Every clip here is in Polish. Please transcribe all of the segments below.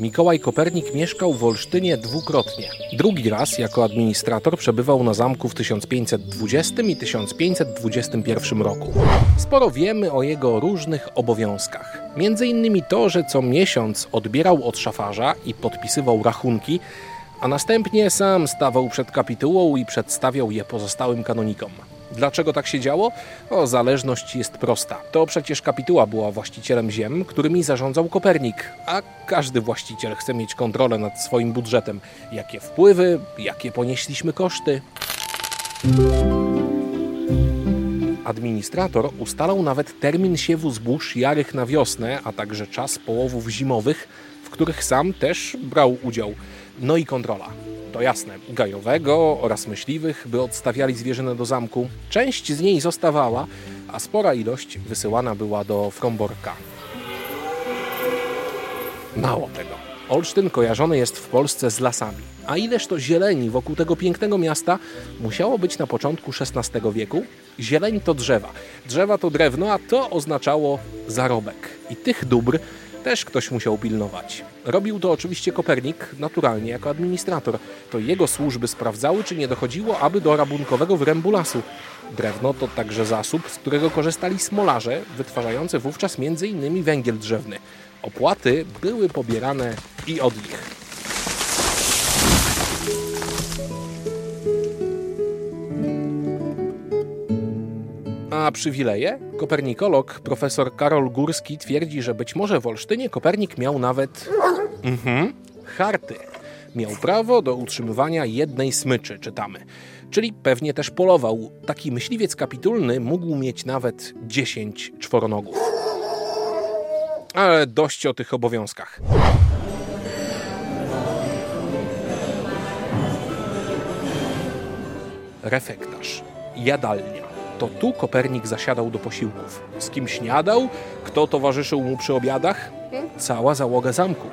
Mikołaj Kopernik mieszkał w Olsztynie dwukrotnie. Drugi raz jako administrator przebywał na zamku w 1520 i 1521 roku. Sporo wiemy o jego różnych obowiązkach. Między innymi to, że co miesiąc odbierał od szafarza i podpisywał rachunki, a następnie sam stawał przed kapitułą i przedstawiał je pozostałym kanonikom. Dlaczego tak się działo? O, zależność jest prosta. To przecież kapituła była właścicielem ziem, którymi zarządzał Kopernik, a każdy właściciel chce mieć kontrolę nad swoim budżetem. Jakie wpływy, jakie ponieśliśmy koszty. Administrator ustalał nawet termin siewu zbóż jarych na wiosnę, a także czas połowów zimowych, w których sam też brał udział. No i kontrola. To jasne, gajowego oraz myśliwych, by odstawiali zwierzynę do zamku. Część z niej zostawała, a spora ilość wysyłana była do Fromborka. Mało tego. Olsztyn kojarzony jest w Polsce z lasami. A ileż to zieleni wokół tego pięknego miasta musiało być na początku XVI wieku? Zieleń to drzewa. Drzewa to drewno, a to oznaczało zarobek. I tych dóbr też ktoś musiał pilnować. Robił to oczywiście Kopernik, naturalnie jako administrator. To jego służby sprawdzały, czy nie dochodziło aby do rabunkowego wyrębu lasu. Drewno to także zasób, z którego korzystali smolarze, wytwarzający wówczas m.in. węgiel drzewny. Opłaty były pobierane i od nich. A przywileje? Kopernikolog profesor Karol Górski twierdzi, że być może w Olsztynie Kopernik miał nawet mhm, harty. Miał prawo do utrzymywania jednej smyczy, czytamy. Czyli pewnie też polował. Taki myśliwiec kapitulny mógł mieć nawet 10 czworonogów. Ale dość o tych obowiązkach. Refektarz, jadalnia to tu Kopernik zasiadał do posiłków. Z kim śniadał? Kto towarzyszył mu przy obiadach? Cała załoga zamku.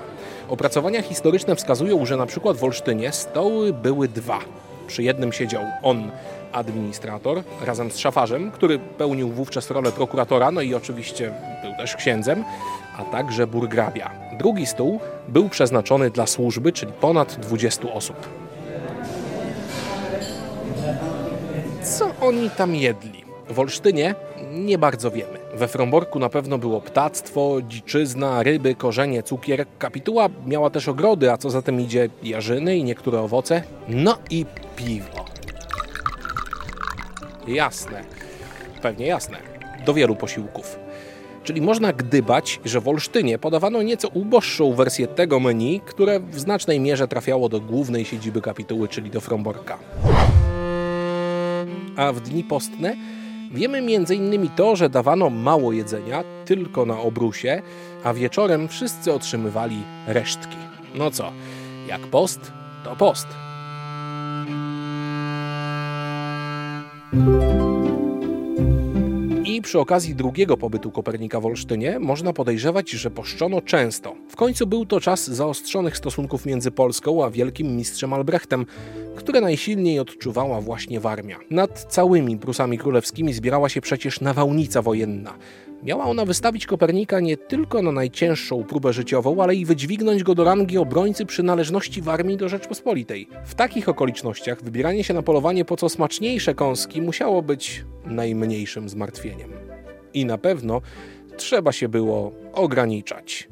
Opracowania historyczne wskazują, że na przykład w Olsztynie stoły były dwa. Przy jednym siedział on, administrator, razem z szafarzem, który pełnił wówczas rolę prokuratora, no i oczywiście był też księdzem, a także burgrabia. Drugi stół był przeznaczony dla służby, czyli ponad 20 osób. Co oni tam jedli? W Olsztynie nie bardzo wiemy. We Fromborku na pewno było ptactwo, dziczyzna, ryby, korzenie, cukier. Kapituła miała też ogrody, a co za tym idzie jarzyny i niektóre owoce. No i piwo. Jasne. Pewnie jasne. Do wielu posiłków. Czyli można gdybać, że w Olsztynie podawano nieco uboższą wersję tego menu, które w znacznej mierze trafiało do głównej siedziby kapituły, czyli do Fromborka a w dni postne wiemy m.in. to, że dawano mało jedzenia, tylko na obrusie, a wieczorem wszyscy otrzymywali resztki. No co, jak post, to post. I przy okazji drugiego pobytu Kopernika w Olsztynie można podejrzewać, że poszczono często. Końcu był to czas zaostrzonych stosunków między Polską a wielkim mistrzem Albrechtem, które najsilniej odczuwała właśnie Warmia. Nad całymi Prusami Królewskimi zbierała się przecież nawałnica wojenna. Miała ona wystawić Kopernika nie tylko na najcięższą próbę życiową, ale i wydźwignąć go do rangi obrońcy przynależności w armii do Rzeczpospolitej. W takich okolicznościach wybieranie się na polowanie po co smaczniejsze kąski musiało być najmniejszym zmartwieniem. I na pewno trzeba się było ograniczać.